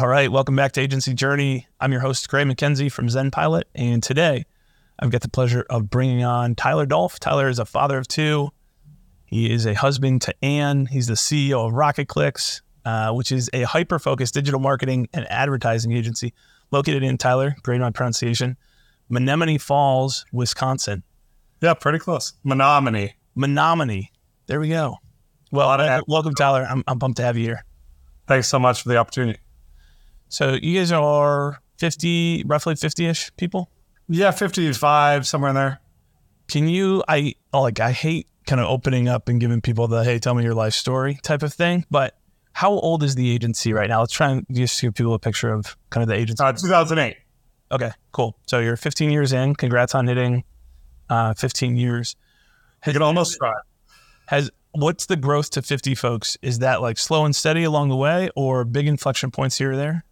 All right, welcome back to Agency Journey. I'm your host, Gray MacKenzie from Zen Pilot, and today I've got the pleasure of bringing on Tyler Dolph. Tyler is a father of two. He is a husband to Anne. He's the CEO of Rocket Clicks, uh, which is a hyper-focused digital marketing and advertising agency located in Tyler, great my pronunciation, Menomonee Falls, Wisconsin. Yeah, pretty close. Menomonee. Menomonee. There we go. Well, welcome, Tyler. I'm, I'm pumped to have you here. Thanks so much for the opportunity. So you guys are 50, roughly 50-ish people? Yeah, 55, somewhere in there. Can you, I like, I hate kind of opening up and giving people the, hey, tell me your life story type of thing, but how old is the agency right now? Let's try and just give people a picture of kind of the agency. Uh, 2008. Okay, cool. So you're 15 years in. Congrats on hitting uh, 15 years. Has, you can almost try. Has what's the growth to 50 folks? Is that like slow and steady along the way, or big inflection points here or there?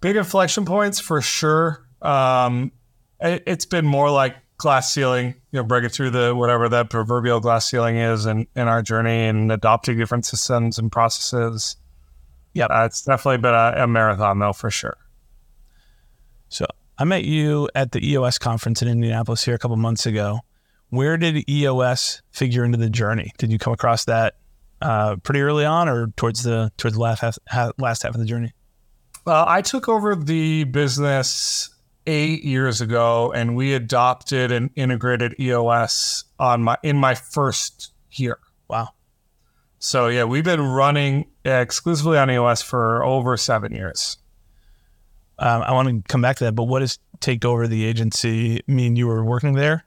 Big inflection points for sure. Um, it, has been more like glass ceiling, you know, breaking through the whatever that proverbial glass ceiling is in, in our journey and adopting different systems and processes. Yeah, uh, it's definitely been a, a marathon though, for sure. So I met you at the EOS conference in Indianapolis here a couple months ago. Where did EOS figure into the journey? Did you come across that uh, pretty early on, or towards the towards the last half, last half of the journey? Uh, I took over the business eight years ago, and we adopted and integrated EOS on my in my first year. Wow. So yeah, we've been running exclusively on EOS for over seven years. Um, I want to come back to that, but what does take over the agency mean? You were working there.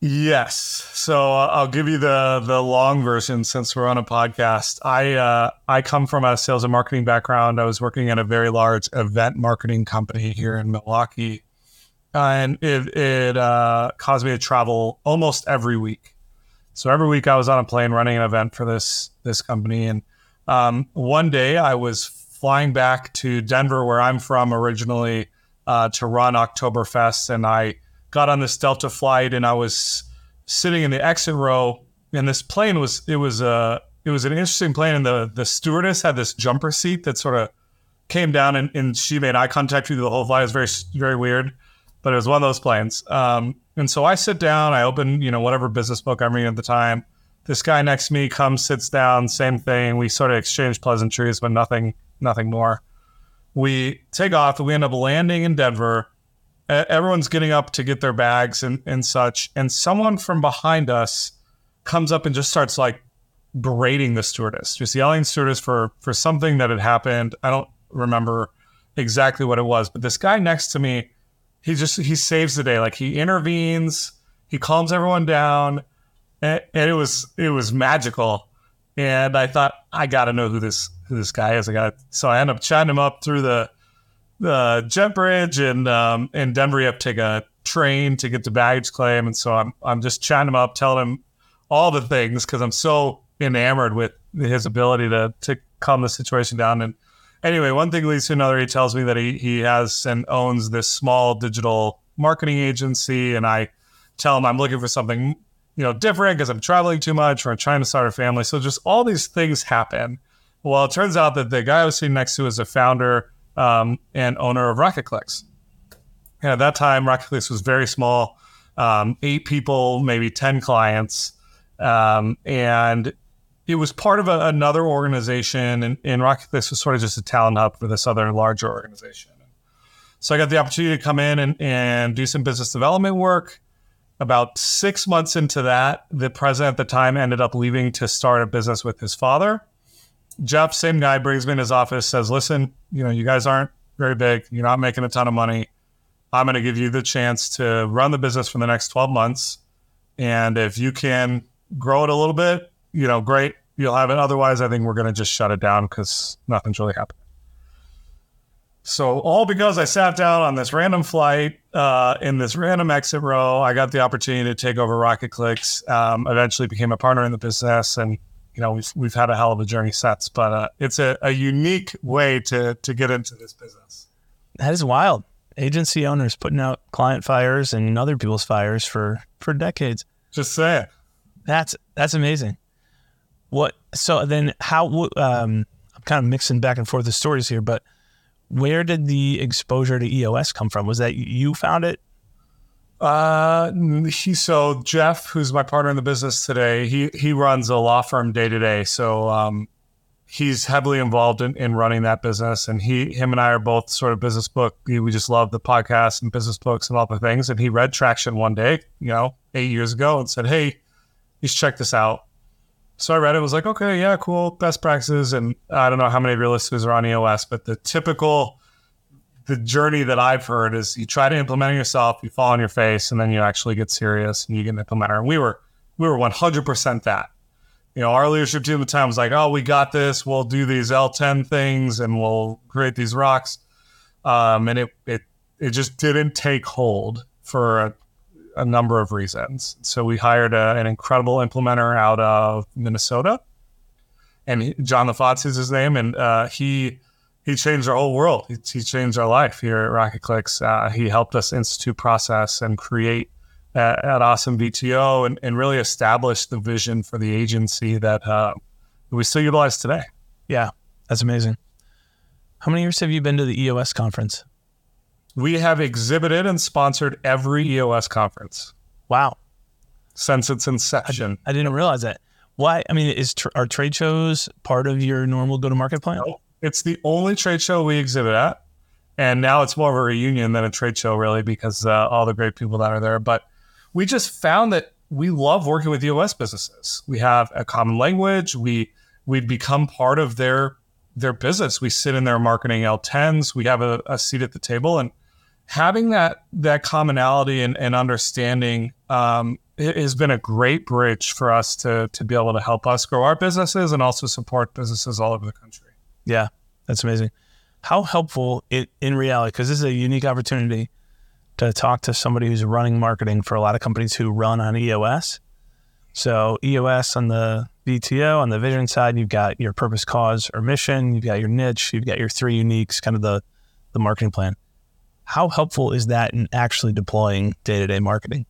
Yes. So uh, I'll give you the the long version since we're on a podcast. I uh, I come from a sales and marketing background. I was working at a very large event marketing company here in Milwaukee, and it it uh, caused me to travel almost every week. So every week I was on a plane running an event for this this company, and um, one day I was flying back to Denver, where I'm from originally, uh, to run Oktoberfest, and I got on this Delta flight and I was sitting in the exit row and this plane was it was a uh, it was an interesting plane and the the stewardess had this jumper seat that sort of came down and, and she made eye contact with the whole flight. It was very very weird, but it was one of those planes. Um, and so I sit down, I open you know whatever business book I'm reading at the time. This guy next to me comes, sits down, same thing. We sort of exchange pleasantries, but nothing nothing more. We take off we end up landing in Denver everyone's getting up to get their bags and, and such. And someone from behind us comes up and just starts like berating the stewardess, just yelling stewardess for for something that had happened. I don't remember exactly what it was, but this guy next to me, he just he saves the day. Like he intervenes, he calms everyone down, and, and it was it was magical. And I thought I got to know who this who this guy is. I got so I end up chatting him up through the the jet bridge and um, in Denver, you have to take a train to get to baggage claim, and so I'm I'm just chatting him up, telling him all the things because I'm so enamored with his ability to to calm the situation down. And anyway, one thing leads to another. He tells me that he he has and owns this small digital marketing agency, and I tell him I'm looking for something you know different because I'm traveling too much or I'm trying to start a family. So just all these things happen. Well, it turns out that the guy I was sitting next to is a founder um, and owner of Rocket Clicks. And at that time, Rocket Clicks was very small, um, eight people, maybe 10 clients. Um, and it was part of a, another organization, and, and was sort of just a talent hub for this other larger organization. So I got the opportunity to come in and, and do some business development work. About six months into that, the president at the time ended up leaving to start a business with his father. Jeff, same guy, brings me in his office, says, Listen, you know, you guys aren't very big. You're not making a ton of money. I'm going to give you the chance to run the business for the next 12 months. And if you can grow it a little bit, you know, great, you'll have it. Otherwise, I think we're going to just shut it down because nothing's really happening. So, all because I sat down on this random flight uh, in this random exit row, I got the opportunity to take over Rocket Clicks. Um, eventually, became a partner in the business, and you know we've we've had a hell of a journey since, but uh, it's a, a unique way to to get into this business. That is wild. Agency owners putting out client fires and other people's fires for for decades. Just say it. That's that's amazing. What? So then, how? Um, I'm kind of mixing back and forth the stories here, but where did the exposure to EOS come from? Was that you found it? Uh, he so Jeff, who's my partner in the business today, he he runs a law firm day to day. So um, he's heavily involved in, in running that business, and he him and I are both sort of business book. We just love the podcast and business books and all the things. And he read Traction one day, you know, eight years ago, and said, "Hey, you should check this out." So I read it, was like, okay, yeah, cool, best practices. And I don't know how many of your are on EOS, but the typical the journey that I've heard is you try to implement it yourself, you fall on your face, and then you actually get serious and you get an implementer. And we were we were 100% that. You know, our leadership team at the time was like, "Oh, we got this. We'll do these L10 things and we'll create these rocks." Um, and it it it just didn't take hold for a, a number of reasons. So we hired a, an incredible implementer out of Minnesota, and he, John LaFontsee is his name, and uh, he he changed our whole world. He, he changed our life here at Rocket Clicks. Uh, he helped us institute process and create at, at Awesome VTO and, and, really establish the vision for the agency that uh, we still utilize today. Yeah, that's amazing. How many years have you been to the EOS conference? We have exhibited and sponsored every EOS conference. Wow. Since its inception. I, I didn't realize that. Why? I mean, is tr- are trade shows part of your normal go to market plan? No. It's the only trade show we exhibit at. And now it's more of a reunion than a trade show, really, because uh, all the great people that are there. But we just found that we love working with EOS businesses. We have a common language. We we become part of their their business. We sit in their marketing L10s. We have a, a seat at the table, and having that that commonality and, and understanding um, has been a great bridge for us to to be able to help us grow our businesses and also support businesses all over the country. Yeah, that's amazing. How helpful it in reality, because this is a unique opportunity to talk to somebody who's running marketing for a lot of companies who run on EOS. So EOS on the VTO on the vision side, you've got your purpose, cause, or mission. You've got your niche. You've got your three uniques, kind of the the marketing plan. How helpful is that in actually deploying day to day marketing?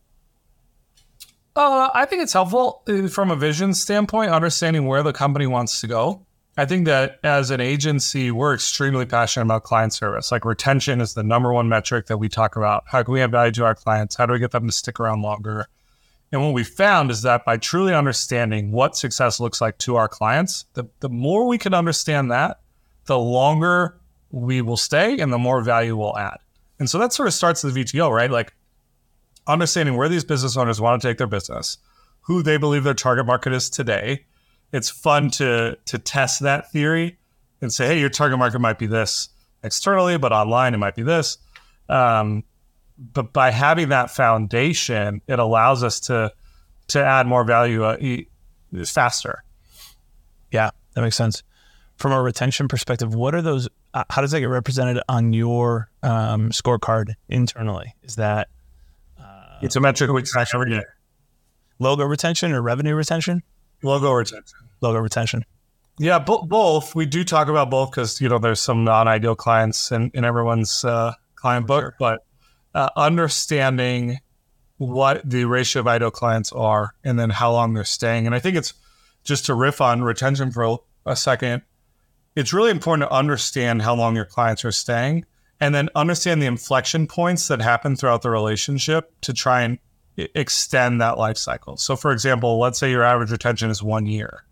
Uh, I think it's helpful uh, from a vision standpoint, understanding where the company wants to go. I think that as an agency, we're extremely passionate about client service. Like retention is the number one metric that we talk about. How can we add value to our clients? How do we get them to stick around longer? And what we found is that by truly understanding what success looks like to our clients, the, the more we can understand that, the longer we will stay and the more value we'll add. And so that sort of starts the VTO, right? Like understanding where these business owners want to take their business, who they believe their target market is today, it's fun to to test that theory and say, hey, your target market might be this externally, but online it might be this. Um, but by having that foundation, it allows us to to add more value uh, faster. Yeah, that makes sense. From a retention perspective, what are those? Uh, how does that get represented on your um, scorecard internally? Is that uh, it's a metric we track every day. Logo retention or revenue retention? Logo retention. Logo retention. Yeah, bo- both. We do talk about both because you know there's some non-ideal clients in, in everyone's uh, client book, sure. but uh, understanding what the ratio of ideal clients are and then how long they're staying. And I think it's just to riff on retention for a second. It's really important to understand how long your clients are staying and then understand the inflection points that happen throughout the relationship to try and extend that life cycle. So, for example, let's say your average retention is one year.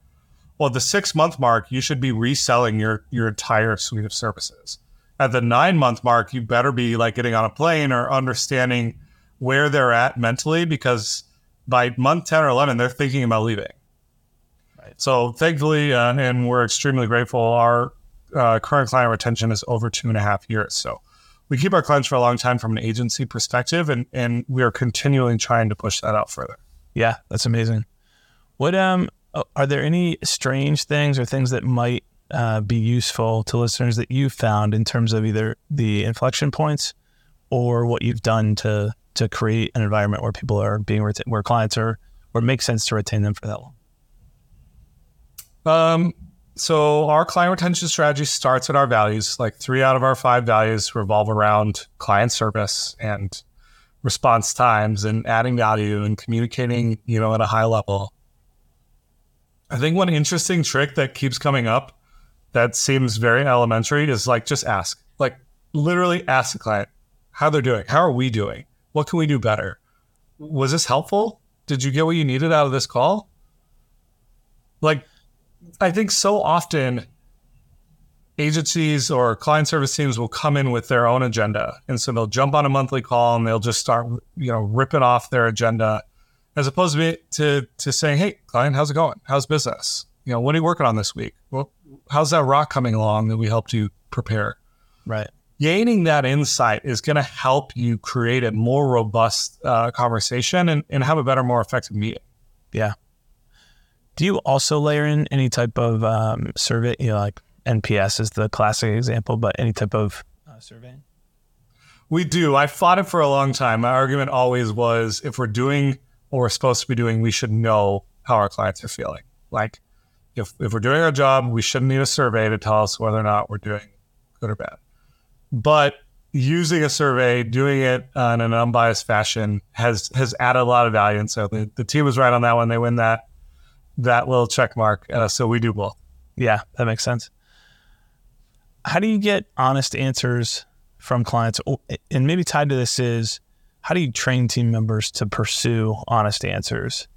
Well, at the six month mark, you should be reselling your your entire suite of services. At the nine month mark, you better be like getting on a plane or understanding where they're at mentally because by month 10 or 11, they're thinking about leaving. Right. So, thankfully, uh, and we're extremely grateful, our uh, current client retention is over two and a half years. So, we keep our clients for a long time from an agency perspective, and and we are continually trying to push that out further. Yeah, that's amazing. What um are there any strange things or things that might uh, be useful to listeners that you found in terms of either the inflection points or what you've done to to create an environment where people are being reta- where clients are where it makes sense to retain them for that long? Um, so our client retention strategy starts with our values. Like three out of our five values revolve around client service and response times and adding value and communicating, you know, at a high level. I think one interesting trick that keeps coming up that seems very elementary is like just ask. Like literally ask the client how they're doing. How are we doing? What can we do better? Was this helpful? Did you get what you needed out of this call? Like I think so often agencies or client service teams will come in with their own agenda. And so they'll jump on a monthly call and they'll just start, you know, ripping off their agenda as opposed to, to, to saying, Hey, client, how's it going? How's business? You know, what are you working on this week? Well, how's that rock coming along that we helped you prepare? Right. Gaining that insight is going to help you create a more robust uh, conversation and, and have a better, more effective meeting. Yeah. Do you also layer in any type of um, survey, you know, like NPS is the classic example, but any type of uh? We do. I fought it for a long time. My argument always was if we're doing what we're supposed to be doing, we should know how our clients are feeling. Like if, if we're doing our job, we shouldn't need a survey to tell us whether or not we're doing good or bad. But using a survey, doing it in an unbiased fashion has has added a lot of value. And so the, the team was right on that one. They win that that little check mark. Uh, so we do both. Yeah, that makes sense how do you get honest answers from clients? And maybe tied to this is how do you train team members to pursue honest answers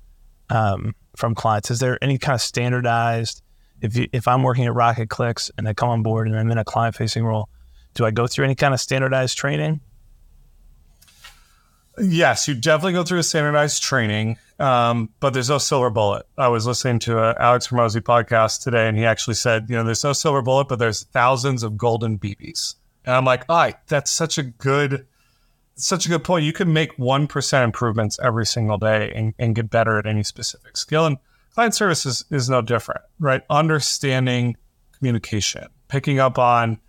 um, from clients? Is there any kind of standardized? If you, if I'm working at Rocket Clicks and I come on board and I'm in a client facing role, do I go through any kind of standardized training? Yes, you definitely go through a standardized training, um, but there's no silver bullet. I was listening to a Alex Hormozi podcast today, and he actually said, you know, there's no silver bullet, but there's thousands of golden BBs. And I'm like, all right, that's such a good, such a good point. You can make one percent improvements every single day and, and get better at any specific skill. And client service is, is no different, right? Understanding communication, picking up on,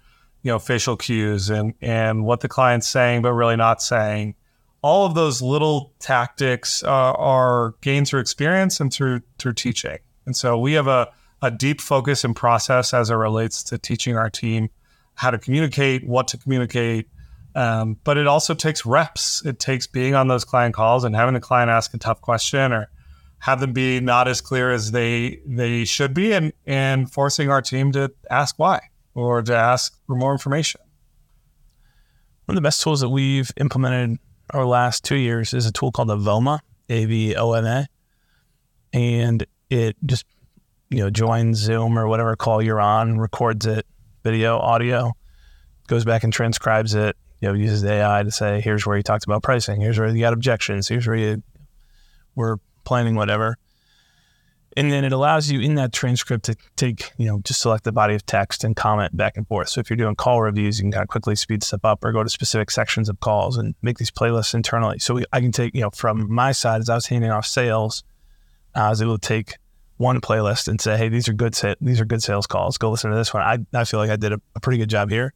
you know, facial cues and and what the client's saying but really not saying all of those little tactics uh, are gained through experience and through through teaching. And so we have a, a deep focus and process as it relates to teaching our team how to communicate, what to communicate. Um, but it also takes reps. It takes being on those client calls and having the client ask a tough question or have them be not as clear as they they should be, and and forcing our team to ask why or to ask for more information. One of the best tools that we've implemented our last two years is a tool called Avoma, A V O M A, and it just you know joins Zoom or whatever call you're on, records it, video, audio, goes back and transcribes it. You know, uses AI to say, here's where you talked about pricing, here's where you got objections, here's where you were planning whatever and then it allows you in that transcript to take, you know, just select the body of text and comment back and forth. So if you're doing call reviews, you can kind of quickly speed stuff up or go to specific sections of calls and make these playlists internally. So we, I can take, you know, from my side as I was handing off sales, I was able to take one playlist and say, hey, these are good sa- these are good sales calls. Go listen to this one. I, I feel like I did a, a pretty good job here.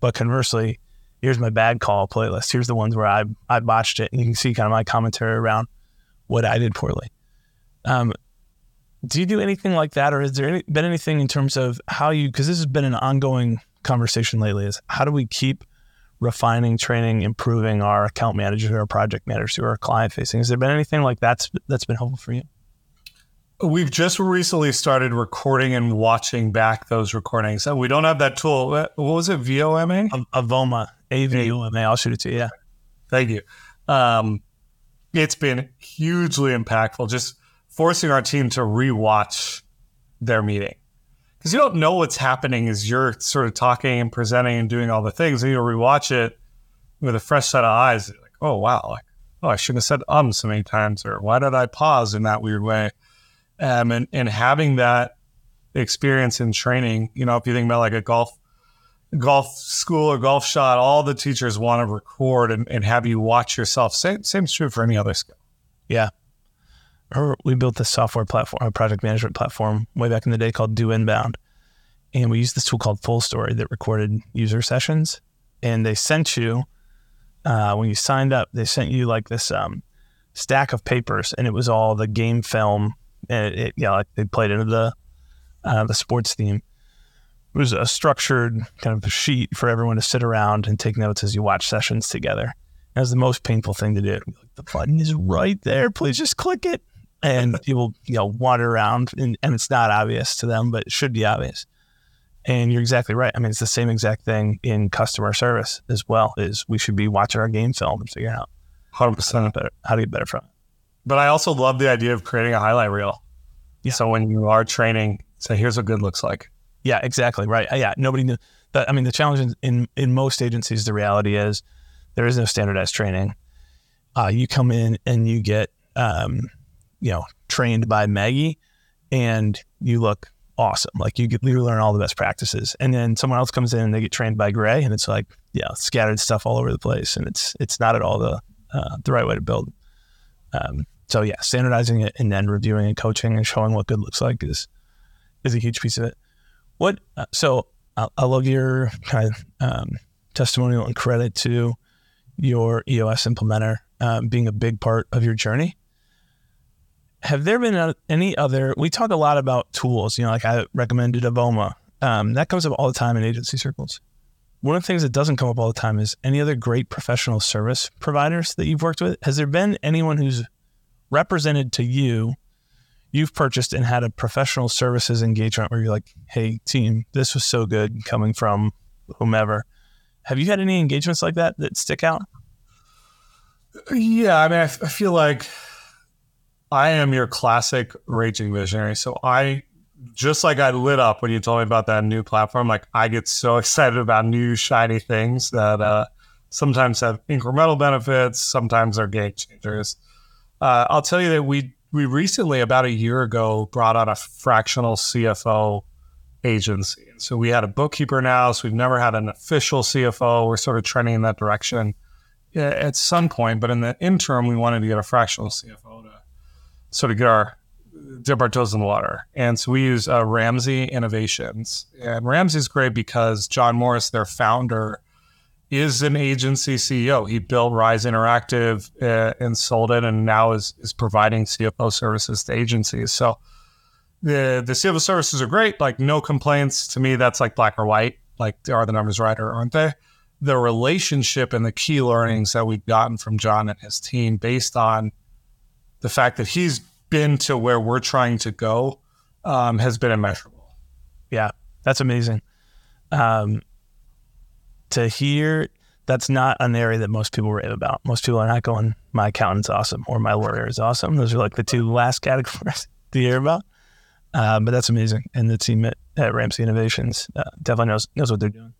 But conversely, here's my bad call playlist. Here's the ones where I I botched it, and you can see kind of my commentary around what I did poorly. Um, do you do anything like that, or has there any, been anything in terms of how you? Because this has been an ongoing conversation lately. Is how do we keep refining, training, improving our account managers or project managers who are client facing? Has there been anything like that's that's been helpful for you? We've just recently started recording and watching back those recordings. We don't have that tool. What was it? VOMA? Avoma. AVOMA. I'll shoot it to you. Yeah. Thank you. Um, it's been hugely impactful. Just forcing our team to rewatch their meeting because you don't know what's happening as you're sort of talking and presenting and doing all the things. And you rewatch it with a fresh set of eyes. Like, oh wow, like oh I shouldn't have said um so many times, or why did I pause in that weird way? Um, and and having that experience in training, you know, if you think about like a golf golf school or golf shot, all the teachers want to record and, and have you watch yourself. Same same is true for any other skill. Yeah, or we built this software platform, a project management platform way back in the day called Do Inbound. And we used this tool called Fullstory that recorded user sessions. And they sent you, uh, when you signed up, they sent you like this um, stack of papers, and it was all the game film. And it, it yeah, like they played into the uh, the sports theme. It was a structured kind of sheet for everyone to sit around and take notes as you watch sessions together. That was the most painful thing to do. The button is right there. Please just click it and people you know wander around and, and it's not obvious to them but it should be obvious And you're exactly right. I mean, it's the same exact thing in customer service as well. Is we should be watching our game film and figuring out Hundred how to get better, how to get better from it. But I also love the idea of creating a highlight reel. Yeah. So when you are training, say, here's what good looks like. Yeah, exactly right. Uh, Yeah, nobody knew that. I mean, the challenge in, in in most agencies, the reality is there is no standardized training. Uh, you come in and you get, um, you know, trained by Maggie, and you look awesome. Like you get you learn all the best practices, and then someone else comes in and they get trained by Gray, and it's like, yeah, scattered stuff all over the place, and it's it's not at all the uh, the right way to build. Um, so yeah, standardizing it and then reviewing and coaching and showing what good looks like is is a huge piece of it. What uh, so I, I love your kind of um, testimonial and credit to your EOS implementer um, being a big part of your journey. Have there been any other? We talk a lot about tools. You know, like I recommended Avoma. Um, that comes up all the time in agency circles. One of the things that doesn't come up all the time is any other great professional service providers that you've worked with. Has there been anyone who's represented to you you've purchased and had a professional services engagement where you're like, hey, team, this was so good coming from whomever. Have you had any engagements like that that stick out? Yeah, I mean, I, f- I feel like I am your classic raging visionary. So I, just like I lit up when you told me about that new platform, like I get so excited about new shiny things that uh, sometimes have incremental benefits, sometimes are game changers. Uh, I'll tell you that we we recently, about a year ago, brought on a fractional CFO agency. So we had a bookkeeper now, so we've never had an official CFO. We're sort of trending in that direction at some point, but in the interim, we wanted to get a fractional CFO sort of get our dip our toes in the water. And so we use uh, Ramsay Innovations, and Ramsay's great because John Morriss, their founder, is an agency CEO. He built Rise Interactive uh, and sold it, and now is is providing CFO services to agencies. So the the CFO services are great. Like no complaints. To me, that's like black or white. Like are the numbers right or aren't they? the relationship and the key learnings that we've gotten from John and his team based on the fact that he's been to where we're trying to go um, has been immeasurable. Yeah, that's amazing. Um, to hear that's not an area that most people rave about. Most people are not going, my accountant's awesome or my lawyer is awesome. Those are like the two last categories to hear about. Uh, but that's amazing. And the team at, at Ramsay Innovations uh, definitely knows knows what they're doing.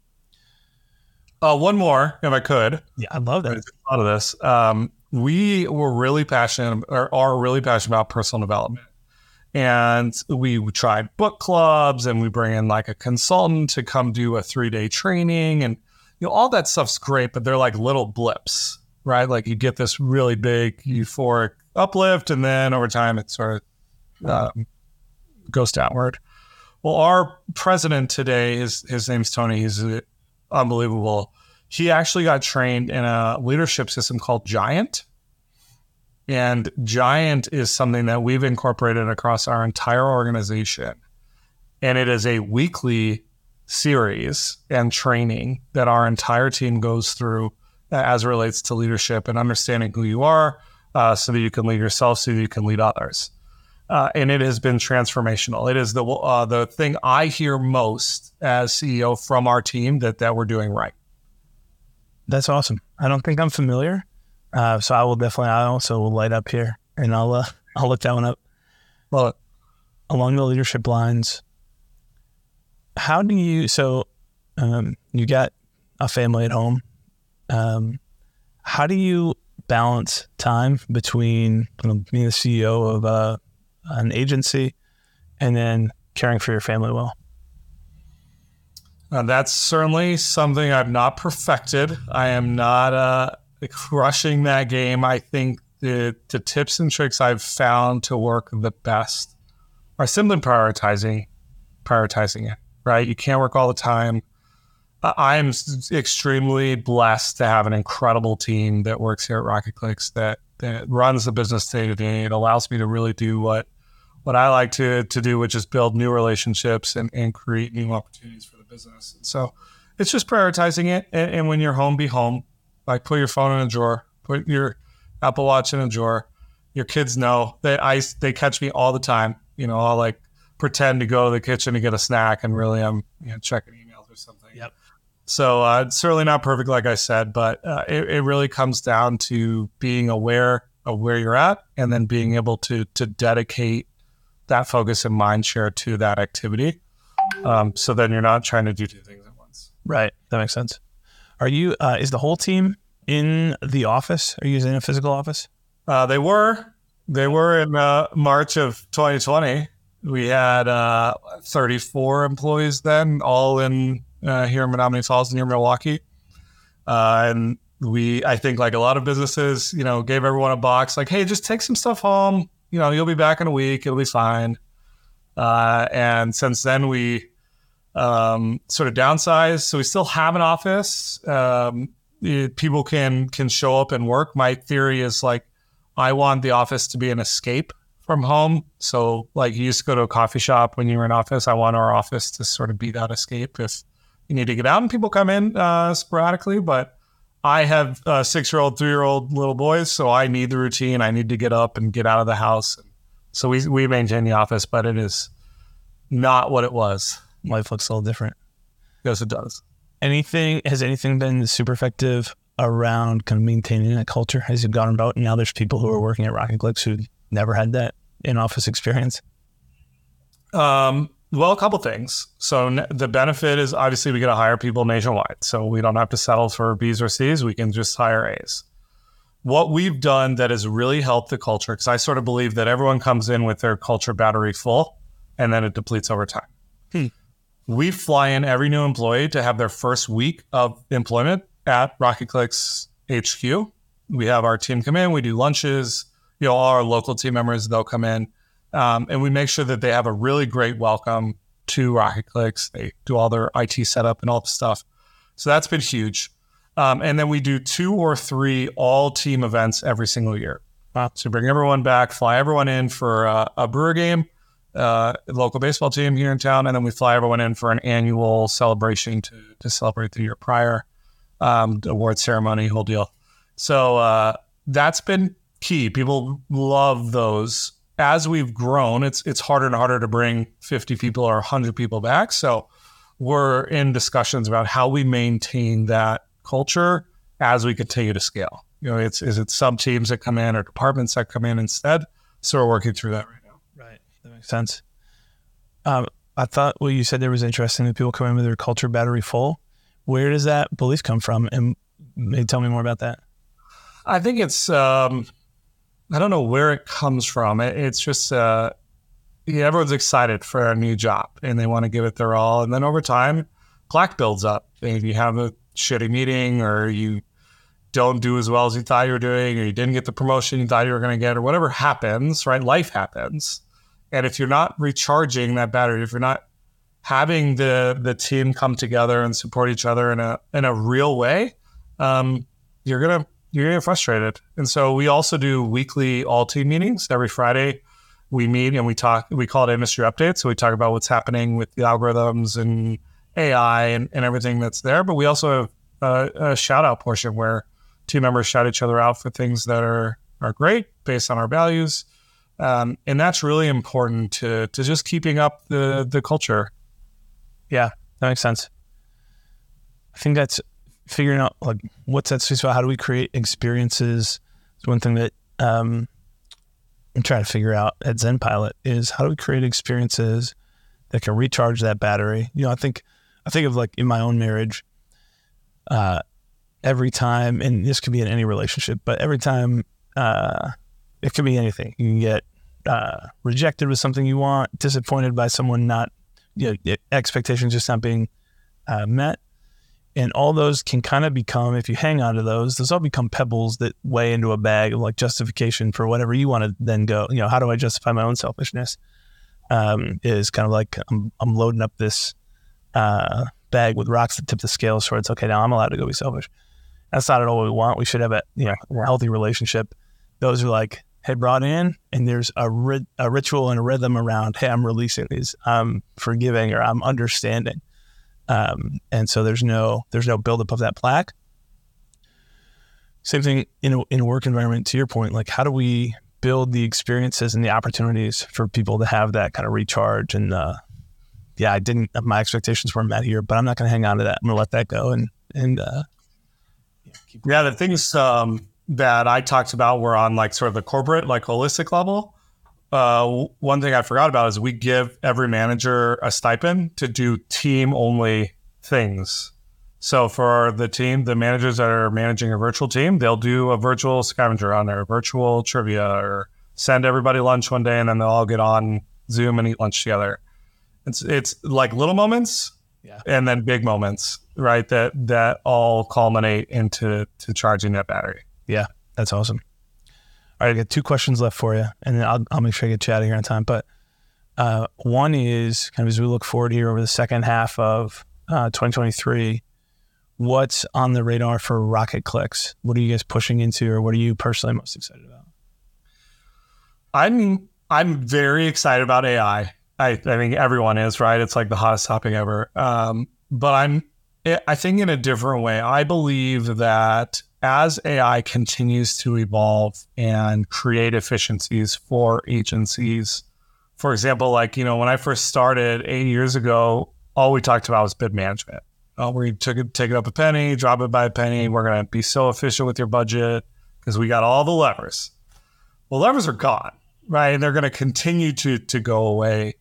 Uh, one more, if I could. Yeah, I love I that. just thought of this. Um, we were really passionate, or are really passionate about personal development. And we tried book clubs, and we bring in like a consultant to come do a three day training, and you know all that stuff's great, but they're like little blips, right? Like you get this really big euphoric uplift, and then over time it sort of um, goes downward. Well, our president today, his his name's Tony. He's uh, unbelievable. He actually got trained in a leadership system called Giant. And Giant is something that we've incorporated across our entire organization. And it is a weekly series and training that our entire team goes through uh, as it relates to leadership and understanding who you are uh, so that you can lead yourself, so that you can lead others. Uh, and it has been transformational. It is the uh, the thing I hear most as CEO from our team that that we're doing right. That's awesome. I don't think I'm familiar. Uh, so I will definitely, I also will light up here and I'll, uh, I'll look that one up. Well, along the leadership lines, how do you? So, um, you got a family at home. Um, how do you balance time between you know, being the CEO of uh, an agency and then caring for your family well? Uh, that's certainly something I've not perfected. I am not uh, crushing that game. I think the, the tips and tricks I've found to work the best are simply prioritizing, prioritizing it. Right, you can't work all the time. I'm extremely blessed to have an incredible team that works here at Rocket Clicks that that runs the business day to day. It allows me to really do what what I like to to do, which is build new relationships and, and create new opportunities for the business. And so it's just prioritizing it. And, and when you're home, be home. Like put your phone in a drawer, put your Apple Watch in a drawer. Your kids know that I they catch me all the time. You know, I'll like pretend to go to the kitchen to get a snack and really I'm you know, checking emails or something. Yep. So uh, it's certainly not perfect, like I said, but uh, it, it really comes down to being aware of where you're at and then being able to to dedicate that focus and mind share to that activity. Um, so then you're not trying to do two things at once. Right. That makes sense. Are you? Uh, is the whole team in the office? Are you in a physical office? Uh, they were. They were in uh, March of 2020. We had uh, 34 employees then, all in uh, here in Menomonee Falls near Milwaukee. Uh, and we, I think, like a lot of businesses, you know, gave everyone a box like, hey, just take some stuff home. You know, you'll be back in a week. It'll be fine. Uh, and since then, we um, sort of downsized. So we still have an office. Um, it, people can can show up and work. My theory is like, I want the office to be an escape from home. So like you used to go to a coffee shop when you were in office. I want our office to sort of be that escape if you need to get out and people come in uh, sporadically. But I have uh, six year old, three year old little boys, so I need the routine. I need to get up and get out of the house. So we we maintain the office, but it is not what it was. Life looks a little different. Yes, it does. Anything has anything been super effective around kind of maintaining that culture as you've gone about? And now there's people who are working at Rocket Clicks who never had that in office experience. Um, well, a couple things. So n- the benefit is obviously we get to hire people nationwide, so we don't have to settle for B's or C's. We can just hire A's. What we've done that has really helped the culture, because I sort of believe that everyone comes in with their culture battery full, and then it depletes over time. Hmm. We fly in every new employee to have their first week of employment at Rocket Clicks HQ. We have our team come in, we do lunches. You know, all our local team members they'll come in um, and we make sure that they have a really great welcome to Rocket Clicks. They do all their IT setup and all the stuff. So that's been huge. Um, and then we do two or three all team events every single year. Wow. So bring everyone back, fly everyone in for uh, a brewer game, uh, local baseball team here in town, and then we fly everyone in for an annual celebration to, to celebrate the year prior, um, award ceremony, whole deal. So uh, that's been key. People love those as we've grown, it's it's harder and harder to bring 50 people or 100 people back. So we're in discussions about how we maintain that culture as we continue to scale. You know, it's is it sub teams that come in or departments that come in instead. So we're working through that right now. Right, that makes sense. Um, I thought what you said there was interesting that people come in with their culture battery full. Where does that belief come from? And maybe tell me more about that. I think it's um, I don't know where it comes from. It, it's just uh, yeah, everyone's excited for a new job and they want to give it their all. And then over time, plaque builds up. And if you have a shitty meeting or you don't do as well as you thought you were doing, or you didn't get the promotion you thought you were going to get, or whatever happens, right? Life happens. And if you're not recharging that battery, if you're not having the the team come together and support each other in a in a real way, um, you're gonna you're gonna get frustrated. And so we also do weekly all team meetings every Friday. We meet and we talk. We call it industry updates. So we talk about what's happening with the algorithms and AI and, and everything that's there. But we also have a, a shout out portion where team members shout each other out for things that are are great based on our values. Um, and that's really important to to just keeping up the the culture. Yeah, that makes sense. I think that's figuring out like what's that sweet spot. How do we create experiences? It's one thing that um, I'm trying to figure out at Zen Pilot is how do we create experiences that can recharge that battery? You know, I think I think of like in my own marriage, uh, every time, and this could be in any relationship, but every time, uh, it could be anything. You can get uh, rejected with something you want, disappointed by someone not, you know, expectations just not being uh, met. And all those can kind of become, if you hang on to those, those all become pebbles that weigh into a bag of like justification for whatever you want to then go. You know, how do I justify my own selfishness? Um, is kind of like I'm, I'm loading up this uh, bag with rocks that tip the scales it's okay, now I'm allowed to go be selfish. That's not at all what we want. We should have a you know a healthy relationship. Those are like hey brought in, and there's a ri- a ritual and a rhythm around. Hey, I'm releasing these. I'm forgiving or I'm understanding. Um, and so there's no there's no buildup of that plaque. Same thing in a, in a work environment. To your point, like how do we build the experiences and the opportunities for people to have that kind of recharge. And uh, yeah, I didn't. My expectations weren't met here, but I'm not going to hang on to that. I'm going to let that go and and uh, yeah, the things um, that I talked about were on like sort of the corporate, like holistic level. Uh, one thing I forgot about is we give every manager a stipend to do team only things. So for the team, the managers that are managing a virtual team, they'll do a virtual scavenger on their virtual trivia or send everybody lunch one day and then they'll all get on Zoom and eat lunch together. It's it's like little moments yeah. and then big moments, right? That that all culminate into to charging that battery. Yeah, that's awesome. All right, I got two questions left for you, and then I'll, I'll make sure I get chatting here on time. But uh, one is kind of as we look forward here over the second half of uh, 2023, what's on the radar for Rocket Clicks? What are you guys pushing into, or what are you personally most excited about? I'm I'm very excited about AI. I, I think everyone is right. It's like the hottest topic ever. Um, but I'm I think in a different way. I believe that as AI continues to evolve and create efficiencies for agencies, for example, like, you know, when I first started eight years ago, all we talked about was bid management. Oh, we took it, take it up a penny, drop it by a penny. We're going to be so efficient with your budget because we got all the levers. Well, levers are gone, right? And they're going to continue to to go away.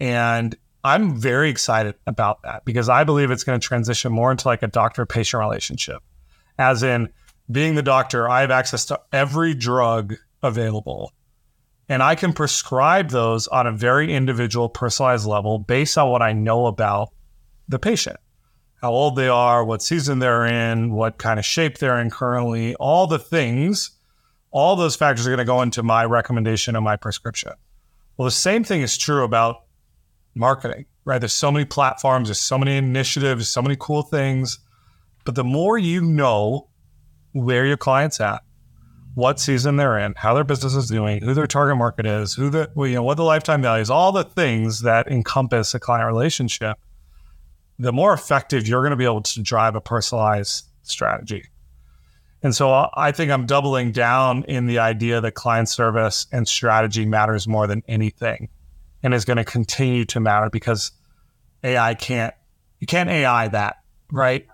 And I'm very excited about that because I believe it's going to transition more into like a doctor patient relationship as in being the doctor, I have access to every drug available. And I can prescribe those on a very individual, personalized level based on what I know about the patient how old they are, what season they're in, what kind of shape they're in currently, all the things, all those factors are going to go into my recommendation and my prescription. Well, the same thing is true about marketing, right? There's so many platforms, there's so many initiatives, so many cool things. But the more you know where your client's at, what season they're in, how their business is doing, who their target market is, who the you know what the lifetime value is, all the things that encompass a client relationship, the more effective you're going to be able to drive a personalized strategy. And so uh, I think I'm doubling down in the idea that client service and strategy matters more than anything and is going to continue to matter because AI can't you can't AI that, right?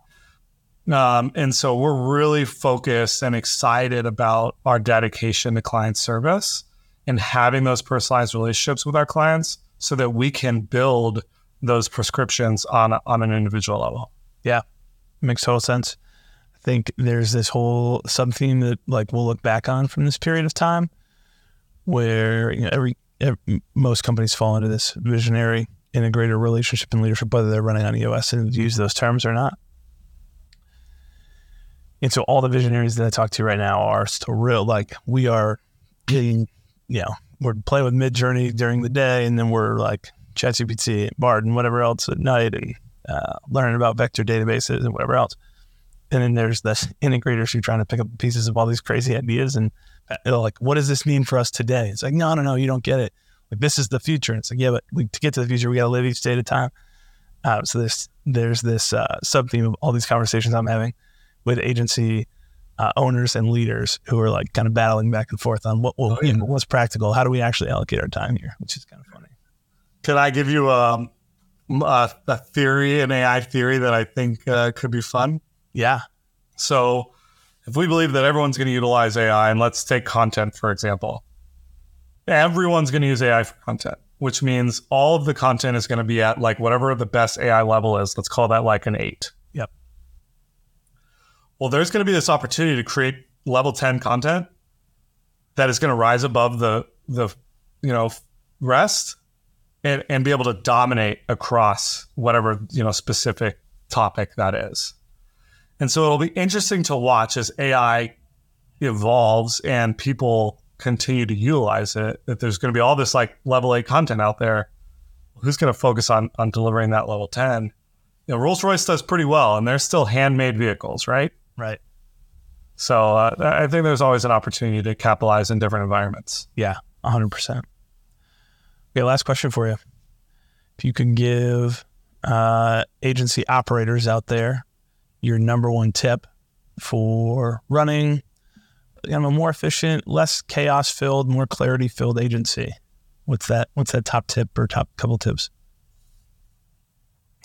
Um, and so we're really focused and excited about our dedication to client service and having those personalized relationships with our clients so that we can build those prescriptions on, on an individual level. Yeah, makes total sense. I think there's this whole sub theme that like we'll look back on from this period of time where you know, every, every most companies fall into this visionary integrator relationship and leadership, whether they're running on EOS and use those terms or not. And so all the visionaries that I talk to right now are still real. Like we are getting, you know, we're playing with Midjourney during the day, and then we're like ChatGPT, Bard, and whatever else at night, and uh, learning about vector databases and whatever else. And then there's the integrators who are trying to pick up pieces of all these crazy ideas and uh, like, what does this mean for us today? It's like, no, no, no, you don't get it. Like this is the future. And it's like, yeah, but we, to get to the future, we got to live each day at a time. Uh, so there's there's this uh, sub theme of all these conversations I'm having with agency uh, owners and leaders who are like kind of battling back and forth on what well, oh, yeah. you know, what's practical. How do we actually allocate our time here? Which is kind of funny. Can I give you um, a, a theory, an AI theory that I think uh, could be fun? Yeah. So, if we believe that everyone's going to utilize AI, and let's take content for example, everyone's going to use AI for content, which means all of the content is going to be at like whatever the best AI level is. Let's call that like an eight. Well, there's going to be this opportunity to create level 10 content that is going to rise above the the you know rest and, and be able to dominate across whatever you know specific topic that is. And so it'll be interesting to watch as AI evolves and people continue to utilize it. That there's going to be all this like level eight content out there. Who's going to focus on on delivering that level ten? You know, Rolls Royce does pretty well, and they're still handmade vehicles, right? Right. So uh, I think there's always an opportunity to capitalize in different environments. Yeah, 100%. Okay, last question for you. If you could give uh, agency operators out there your number one tip for running you know, a more efficient, less chaos filled, more clarity filled agency? What's that? What's that top tip or top couple tips?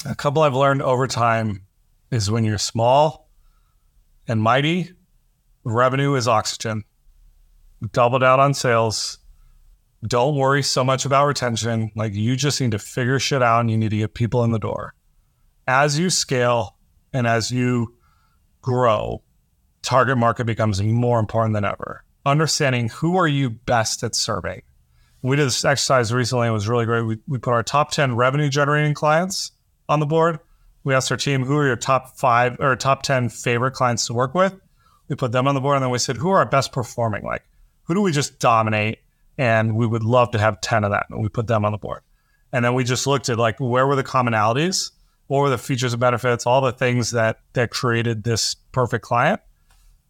A couple I've learned over time is when you're small and mighty, revenue is oxygen. Double down on sales. Don't worry so much about retention. Like you just need to figure shit out and you need to get people in the door. As you scale and as you grow, target market becomes more important than ever. Understanding who are you best at serving. We did this exercise recently. It was really great. We, we put our top 10 revenue generating clients on the board. We asked our team, who are your top five or top 10 favorite clients to work with? We put them on the board and then we said, who are our best performing? Like, who do we just dominate? And we would love to have 10 of that. And we put them on the board. And then we just looked at like, where were the commonalities? What were the features and benefits? All the things that that created this perfect client.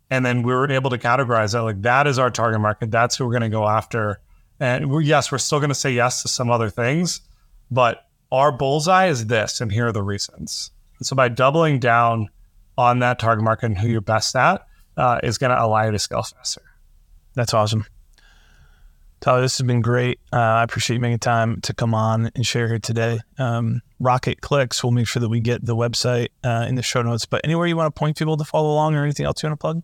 And then we were able to categorize that like that is our target market. That's who we're going to go after. And we're, yes, we're still going to say yes to some other things, but our bullseye is this, and here are the reasons. So by doubling down on that target market and who you're best at uh, is going to allow you to scale faster. That's awesome. Tyler, this has been great. Uh, I appreciate you making time to come on and share here today. Um, Rocket Clicks, we'll make sure that we get the website uh, in the show notes. But anywhere you want to point people to follow along or anything else you want to plug?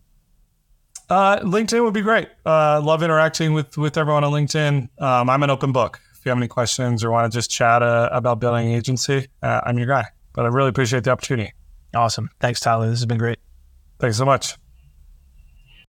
Uh, LinkedIn would be great. Uh, love interacting with with everyone on LinkedIn. Um, I'm an open book. If you have any questions or want to just chat uh, about building an agency, uh, I'm your guy. But I really appreciate the opportunity. Awesome. Thanks, Tyler. This has been great. Thanks so much.